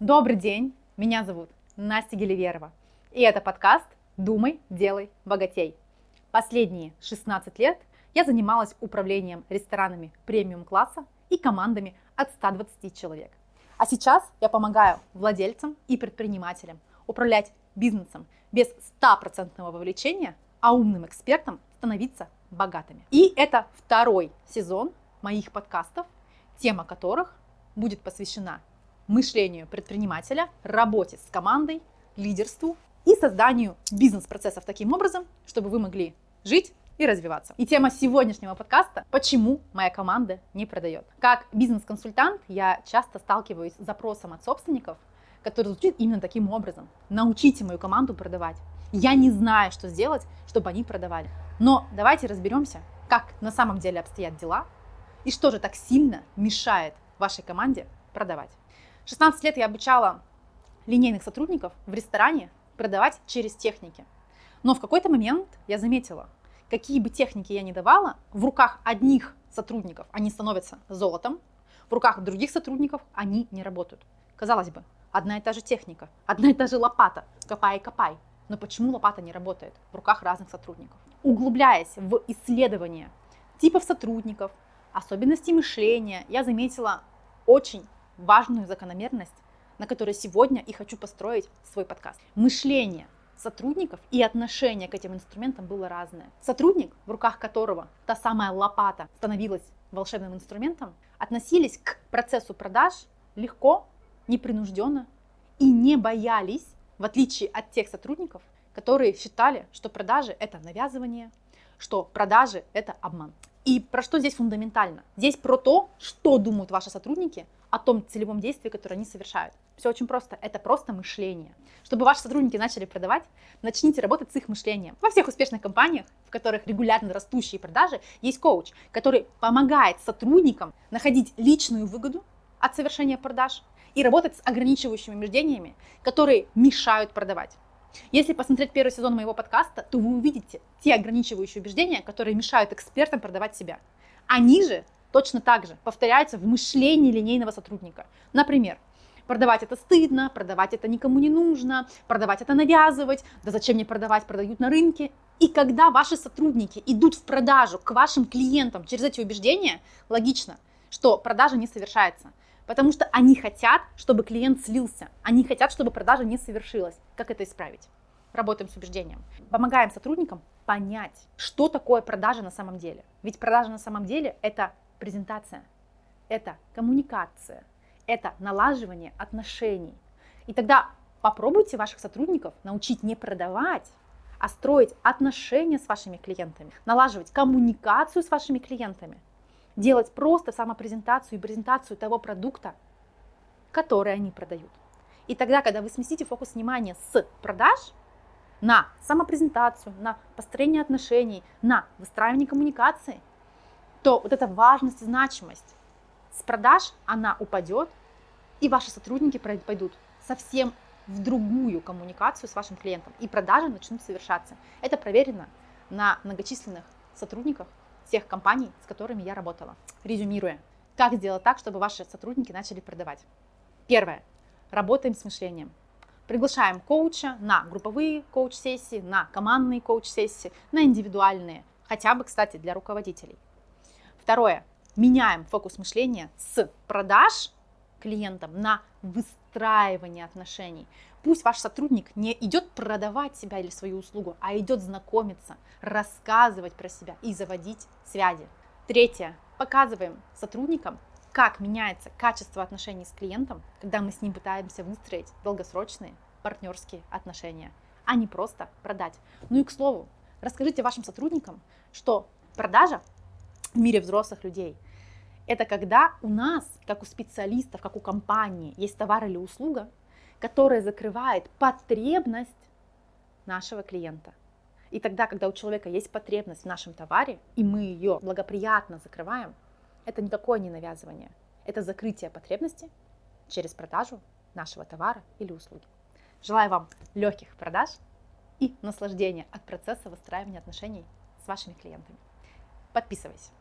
Добрый день, меня зовут Настя Геливерова, и это подкаст «Думай, делай, богатей». Последние 16 лет я занималась управлением ресторанами премиум-класса и командами от 120 человек. А сейчас я помогаю владельцам и предпринимателям управлять бизнесом без стопроцентного вовлечения, а умным экспертам становиться богатыми. И это второй сезон моих подкастов, тема которых будет посвящена мышлению предпринимателя, работе с командой, лидерству и созданию бизнес-процессов таким образом, чтобы вы могли жить и развиваться. И тема сегодняшнего подкаста – почему моя команда не продает. Как бизнес-консультант я часто сталкиваюсь с запросом от собственников, который звучит именно таким образом. Научите мою команду продавать. Я не знаю, что сделать, чтобы они продавали. Но давайте разберемся, как на самом деле обстоят дела и что же так сильно мешает вашей команде продавать. 16 лет я обучала линейных сотрудников в ресторане продавать через техники. Но в какой-то момент я заметила, какие бы техники я ни давала, в руках одних сотрудников они становятся золотом, в руках других сотрудников они не работают. Казалось бы, одна и та же техника, одна и та же лопата, копай и копай. Но почему лопата не работает в руках разных сотрудников? Углубляясь в исследование типов сотрудников, особенностей мышления, я заметила очень важную закономерность, на которой сегодня и хочу построить свой подкаст. Мышление сотрудников и отношение к этим инструментам было разное. Сотрудник, в руках которого та самая лопата становилась волшебным инструментом, относились к процессу продаж легко, непринужденно и не боялись, в отличие от тех сотрудников, которые считали, что продажи это навязывание, что продажи это обман. И про что здесь фундаментально? Здесь про то, что думают ваши сотрудники о том целевом действии, которое они совершают. Все очень просто. Это просто мышление. Чтобы ваши сотрудники начали продавать, начните работать с их мышлением. Во всех успешных компаниях, в которых регулярно растущие продажи, есть коуч, который помогает сотрудникам находить личную выгоду от совершения продаж и работать с ограничивающими убеждениями, которые мешают продавать. Если посмотреть первый сезон моего подкаста, то вы увидите те ограничивающие убеждения, которые мешают экспертам продавать себя. Они же точно так же повторяются в мышлении линейного сотрудника. Например, продавать это стыдно, продавать это никому не нужно, продавать это навязывать, да зачем мне продавать, продают на рынке. И когда ваши сотрудники идут в продажу к вашим клиентам через эти убеждения, логично, что продажа не совершается. Потому что они хотят, чтобы клиент слился. Они хотят, чтобы продажа не совершилась. Как это исправить? Работаем с убеждением. Помогаем сотрудникам понять, что такое продажа на самом деле. Ведь продажа на самом деле – это презентация, это коммуникация, это налаживание отношений. И тогда попробуйте ваших сотрудников научить не продавать, а строить отношения с вашими клиентами, налаживать коммуникацию с вашими клиентами, делать просто самопрезентацию и презентацию того продукта, который они продают. И тогда, когда вы сместите фокус внимания с продаж на самопрезентацию, на построение отношений, на выстраивание коммуникации, то вот эта важность и значимость с продаж, она упадет, и ваши сотрудники пойдут совсем в другую коммуникацию с вашим клиентом, и продажи начнут совершаться. Это проверено на многочисленных сотрудниках тех компаний, с которыми я работала. Резюмируя, как сделать так, чтобы ваши сотрудники начали продавать? Первое. Работаем с мышлением. Приглашаем коуча на групповые коуч-сессии, на командные коуч-сессии, на индивидуальные, хотя бы, кстати, для руководителей. Второе. Меняем фокус мышления с продаж клиентам на выстраивание отношений. Пусть ваш сотрудник не идет продавать себя или свою услугу, а идет знакомиться, рассказывать про себя и заводить связи. Третье. Показываем сотрудникам, как меняется качество отношений с клиентом, когда мы с ним пытаемся выстроить долгосрочные партнерские отношения, а не просто продать. Ну и к слову, расскажите вашим сотрудникам, что продажа в мире взрослых людей. Это когда у нас, как у специалистов, как у компании, есть товар или услуга, которая закрывает потребность нашего клиента. И тогда, когда у человека есть потребность в нашем товаре, и мы ее благоприятно закрываем, это никакое не навязывание. Это закрытие потребности через продажу нашего товара или услуги. Желаю вам легких продаж и наслаждения от процесса выстраивания отношений с вашими клиентами. Подписывайся.